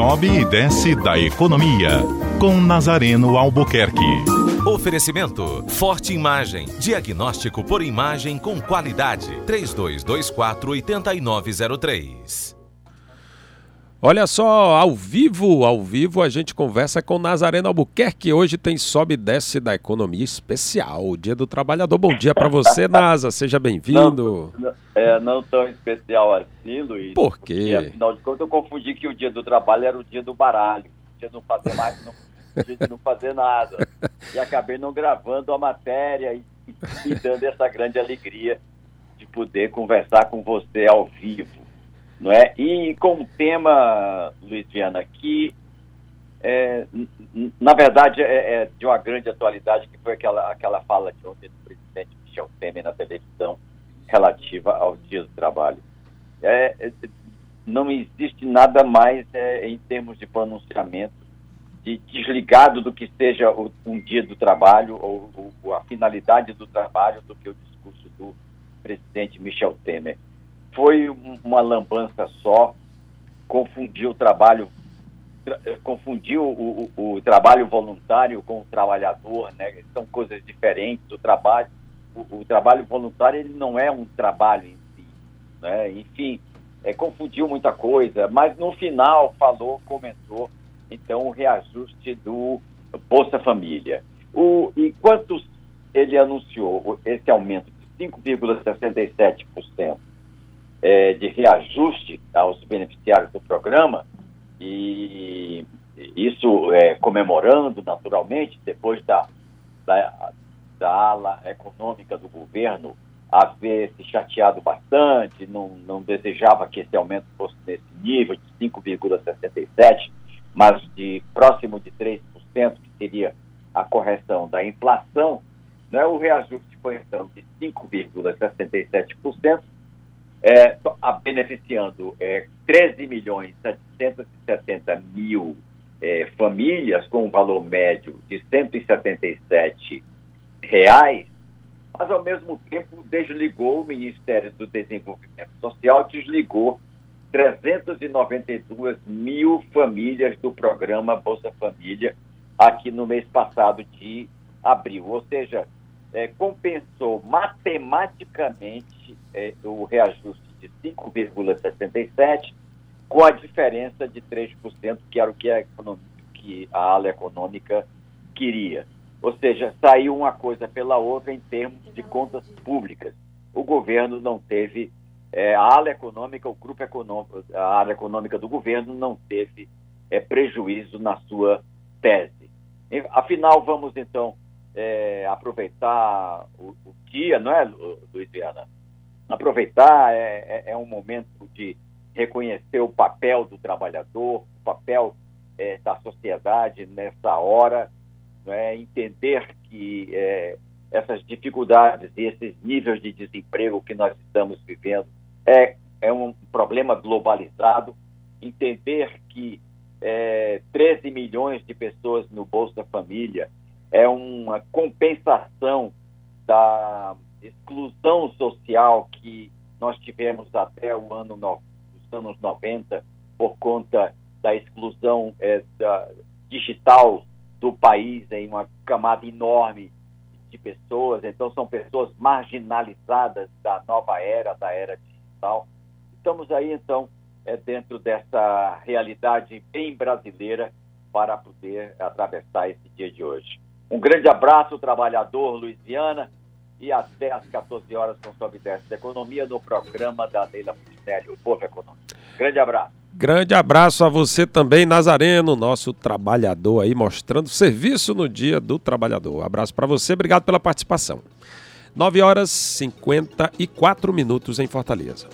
sobe e desce da economia. Com Nazareno Albuquerque. Oferecimento: Forte Imagem. Diagnóstico por imagem com qualidade. 3224 8903. Olha só, ao vivo, ao vivo a gente conversa com Nazareno Albuquerque. Hoje tem sobe e desce da economia especial, Dia do Trabalhador. Bom dia para você, Nasa, seja bem-vindo. Não, é, não tão especial assim, Luiz. Por quê? Porque, afinal de contas, eu confundi que o dia do trabalho era o dia do baralho, o dia de não fazer mais, não, o dia de não fazer nada. E acabei não gravando a matéria e, e dando essa grande alegria de poder conversar com você ao vivo não é? E com tema, Luiz Viana, que é, na verdade é, é, de uma grande atualidade, que foi aquela, aquela fala de ontem do presidente Michel Temer na televisão relativa ao Dia do Trabalho. É, é não existe nada mais é, em termos de pronunciamento de desligado do que seja o, um dia do trabalho ou, ou a finalidade do trabalho do que o discurso do presidente Michel Temer foi uma lambança só, confundiu o trabalho, confundiu o, o, o, trabalho voluntário com o trabalhador, né? São coisas diferentes. O trabalho, o, o, trabalho voluntário ele não é um trabalho em si, né? Enfim, é, confundiu muita coisa, mas no final falou, comentou, então o reajuste do Bolsa Família. O, enquanto ele anunciou esse aumento de 5,67%, é, de reajuste aos beneficiários do programa, e isso é, comemorando naturalmente, depois da, da, da ala econômica do governo haver se chateado bastante, não, não desejava que esse aumento fosse nesse nível de 5,67, mas de próximo de 3%, que seria a correção da inflação, né, o reajuste foi então de 5,67%, é, beneficiando é, 13 milhões 770 mil é, famílias com um valor médio de 177 reais, mas ao mesmo tempo desligou o Ministério do Desenvolvimento Social, desligou 392 mil famílias do programa Bolsa Família aqui no mês passado de abril, ou seja, é, compensou matematicamente é, o reajuste de 5,77 com a diferença de 3%, que era o que a, que a ala econômica queria. Ou seja, saiu uma coisa pela outra em termos de contas públicas. O governo não teve, é, a ala econômica, o grupo econômico, a área econômica do governo não teve é, prejuízo na sua tese. Afinal, vamos então é, aproveitar o, o, dia, não é, Luiz Viana? Aproveitar é, é, é, um momento de reconhecer o papel do trabalhador, o papel é, da sociedade nessa hora, não é? entender que é, essas dificuldades e esses níveis de desemprego que nós estamos vivendo é, é um problema globalizado, entender que é, 13 milhões de pessoas no Bolsa Família é uma compensação da exclusão social que nós tivemos até o ano no, os anos 90 por conta da exclusão é, da, digital do país em uma camada enorme de pessoas. Então são pessoas marginalizadas da nova era, da era digital. Estamos aí então é, dentro dessa realidade bem brasileira para poder atravessar esse dia de hoje. Um grande abraço, trabalhador Luiziana, e até às 14 horas com Sobe Desce da Economia no programa da Leila Pustinelli, o Povo Econômico. Grande abraço. Grande abraço a você também, Nazareno, nosso trabalhador aí, mostrando serviço no Dia do Trabalhador. abraço para você, obrigado pela participação. 9 horas e 54 minutos em Fortaleza.